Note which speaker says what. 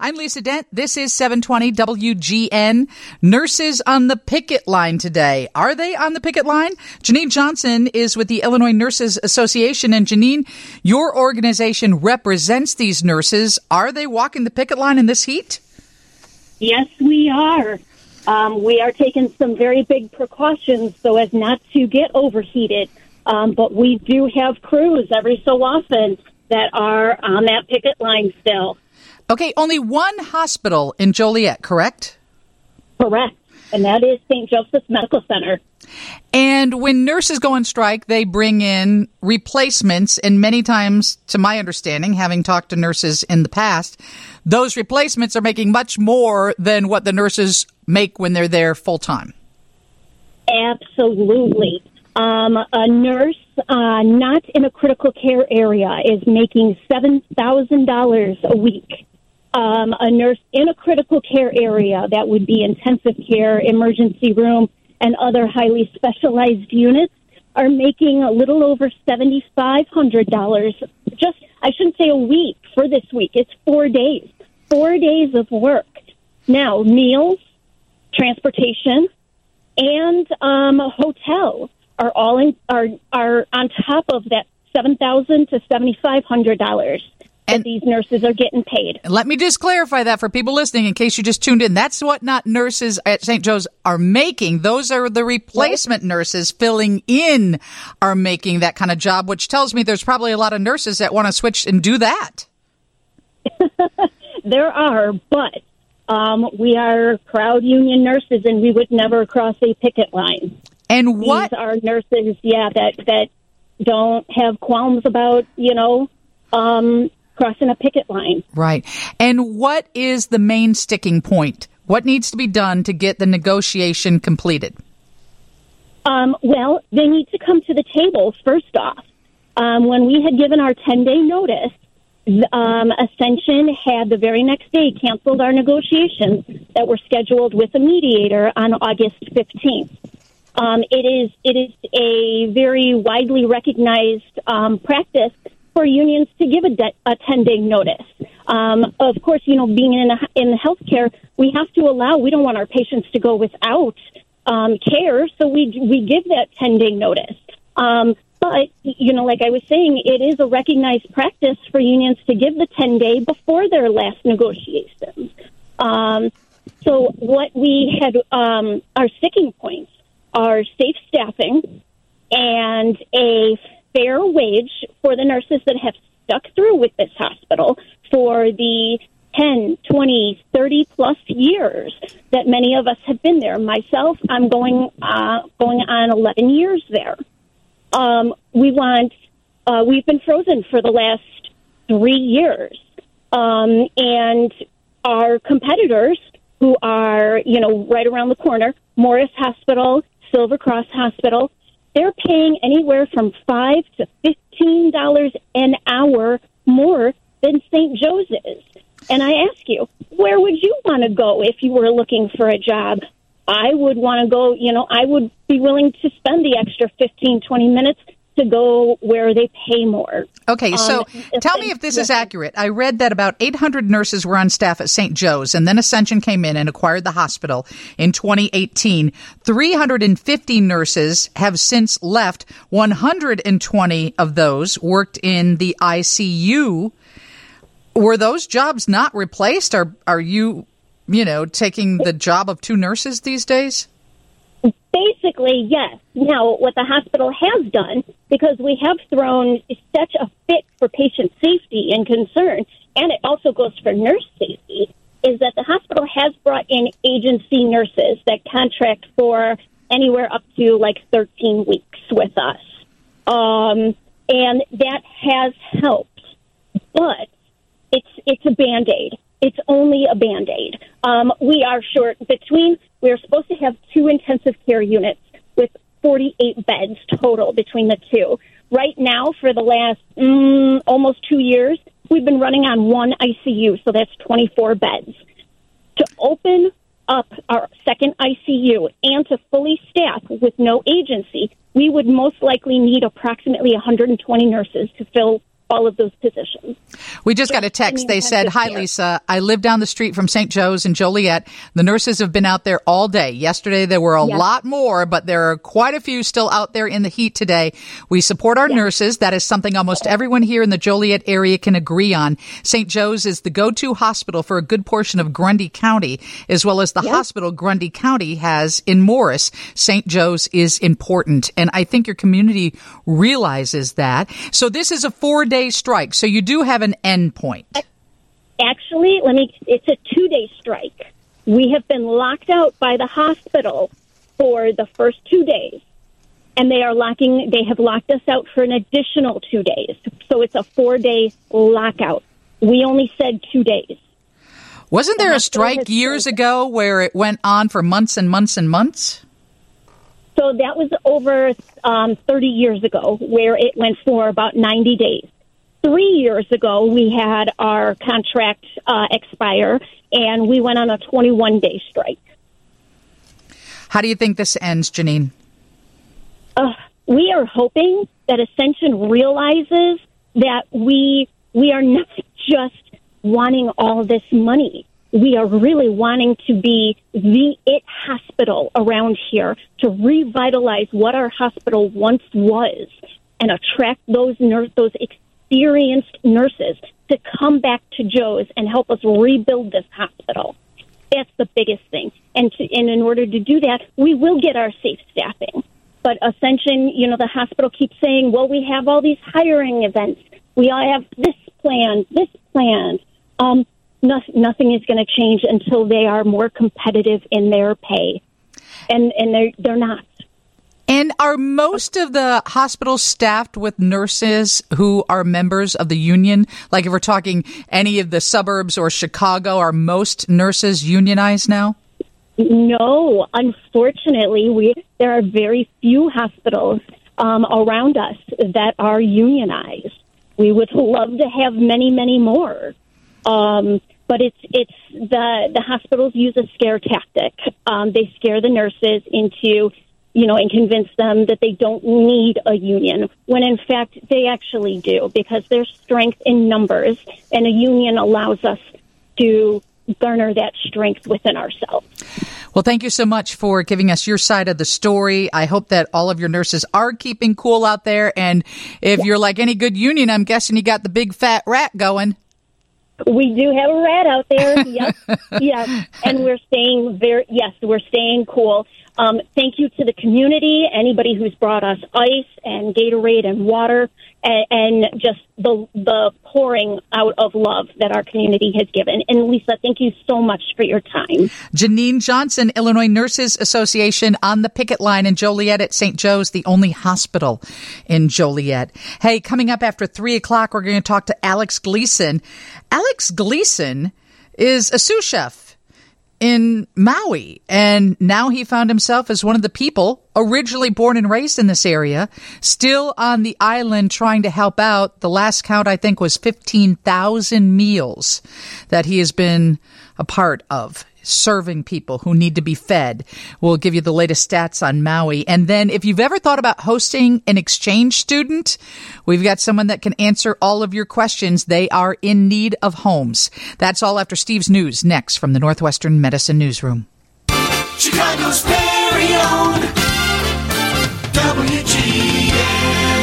Speaker 1: I'm Lisa Dent. This is 720 WGN. Nurses on the picket line today. Are they on the picket line? Jeanine Johnson is with the Illinois Nurses Association. And Jeanine, your organization represents these nurses. Are they walking the picket line in this heat?
Speaker 2: Yes, we are. Um, we are taking some very big precautions so as not to get overheated. Um, but we do have crews every so often that are on that picket line still.
Speaker 1: Okay, only one hospital in Joliet, correct?
Speaker 2: Correct. And that is St. Joseph's Medical Center.
Speaker 1: And when nurses go on strike, they bring in replacements. And many times, to my understanding, having talked to nurses in the past, those replacements are making much more than what the nurses make when they're there full time.
Speaker 2: Absolutely. Um, a nurse uh, not in a critical care area is making $7,000 a week um, a nurse in a critical care area that would be intensive care, emergency room, and other highly specialized units are making a little over $7,500 just, I shouldn't say a week for this week. It's four days, four days of work. Now, meals, transportation, and um, a hotel are all in, are are on top of that seven thousand to seventy five hundred dollars and these nurses are getting paid.
Speaker 1: Let me just clarify that for people listening in case you just tuned in. That's what not nurses at St. Joe's are making. Those are the replacement nurses filling in are making that kind of job, which tells me there's probably a lot of nurses that want to switch and do that.
Speaker 2: there are, but um, we are proud union nurses and we would never cross a picket line.
Speaker 1: And what
Speaker 2: These are nurses, yeah, that that don't have qualms about, you know, um, crossing a picket line.
Speaker 1: Right. And what is the main sticking point? What needs to be done to get the negotiation completed?
Speaker 2: Um, well, they need to come to the table first off. Um, when we had given our 10 day notice, um, Ascension had the very next day canceled our negotiations that were scheduled with a mediator on August 15th. Um, it is it is a very widely recognized um, practice for unions to give a, de- a 10 day notice. Um, of course, you know, being in, a, in healthcare, we have to allow, we don't want our patients to go without um, care, so we, we give that 10 day notice. Um, but, you know, like I was saying, it is a recognized practice for unions to give the 10 day before their last negotiations. Um, so, what we had, um, our sticking points are safe staffing and a fair wage for the nurses that have stuck through with this hospital for the 10, 20, 30 plus years that many of us have been there. Myself, I'm going uh, going on 11 years there. Um, we want uh, we've been frozen for the last three years, um, and our competitors who are you know right around the corner, Morris Hospital, Silver Cross Hospital, they're paying anywhere from five to fifteen dollars an hour more than St. Joe's is. And I ask you, where would you want to go if you were looking for a job? I would want to go, you know, I would be willing to spend the extra 15, 20 minutes to go where they pay more.
Speaker 1: Okay, so um, tell me if this is accurate. I read that about 800 nurses were on staff at St. Joe's, and then Ascension came in and acquired the hospital in 2018. 350 nurses have since left. 120 of those worked in the ICU. Were those jobs not replaced? Are are you, you know, taking the job of two nurses these days?
Speaker 2: Basically, yes. Now, what the hospital has done, because we have thrown such a fit for patient safety and concern, and it also goes for nurse safety, is that the hospital has brought in agency nurses that contract for anywhere up to like 13 weeks with us. Um, and that has helped. But it's, it's a band aid. It's only a band aid. Um, we are short between we are supposed to have two intensive care units with 48 beds total between the two. Right now, for the last mm, almost two years, we've been running on one ICU, so that's 24 beds. To open up our second ICU and to fully staff with no agency, we would most likely need approximately 120 nurses to fill all of those positions.
Speaker 1: We just got a text. They said, Hi, Lisa. I live down the street from St. Joe's in Joliet. The nurses have been out there all day. Yesterday, there were a yes. lot more, but there are quite a few still out there in the heat today. We support our yes. nurses. That is something almost everyone here in the Joliet area can agree on. St. Joe's is the go to hospital for a good portion of Grundy County, as well as the yes. hospital Grundy County has in Morris. St. Joe's is important. And I think your community realizes that. So this is a four day strike. So you do have an end point.
Speaker 2: Actually, let me, it's a two day strike. We have been locked out by the hospital for the first two days. And they are locking, they have locked us out for an additional two days. So it's a four day lockout. We only said two days.
Speaker 1: Wasn't there a strike years ago where it went on for months and months and months?
Speaker 2: So that was over um, 30 years ago, where it went for about 90 days. Three years ago, we had our contract uh, expire, and we went on a 21 day strike.
Speaker 1: How do you think this ends, Jeanine?
Speaker 2: Uh, we are hoping that Ascension realizes that we we are not just wanting all this money we are really wanting to be the it hospital around here to revitalize what our hospital once was and attract those nurse those experienced nurses to come back to Joe's and help us rebuild this hospital. That's the biggest thing. And to, and in order to do that, we will get our safe staffing. But Ascension, you know, the hospital keeps saying, well, we have all these hiring events. We all have this plan, this plan. Um, no, nothing is going to change until they are more competitive in their pay, and and they're they're not.
Speaker 1: And are most of the hospitals staffed with nurses who are members of the union? Like if we're talking any of the suburbs or Chicago, are most nurses unionized now?
Speaker 2: No, unfortunately, we there are very few hospitals um, around us that are unionized. We would love to have many, many more. Um, but it's it's the the hospitals use a scare tactic. Um, they scare the nurses into you know and convince them that they don't need a union when in fact they actually do because there's strength in numbers and a union allows us to garner that strength within ourselves.
Speaker 1: Well, thank you so much for giving us your side of the story. I hope that all of your nurses are keeping cool out there. And if you're like any good union, I'm guessing you got the big fat rat going.
Speaker 2: We do have a rat out there. yes, yes, and we're staying very. Yes, we're staying cool. Um, thank you to the community, anybody who's brought us ice and Gatorade and water, and, and, just the the pouring out of love that our community has given. And Lisa, thank you so much for your time.
Speaker 1: Jeanine Johnson, Illinois Nurses Association, on the picket line in Joliet at St. Joe's, the only hospital in Joliet. Hey, coming up after three o'clock, we're going to talk to Alex Gleason. Alex Gleason is a sous chef in Maui. And now he found himself as one of the people originally born and raised in this area, still on the island trying to help out. The last count, I think, was 15,000 meals that he has been a part of serving people who need to be fed. We'll give you the latest stats on Maui. And then if you've ever thought about hosting an exchange student, we've got someone that can answer all of your questions. They are in need of homes. That's all after Steve's news next from the Northwestern Medicine Newsroom. Chicago's very own WGN.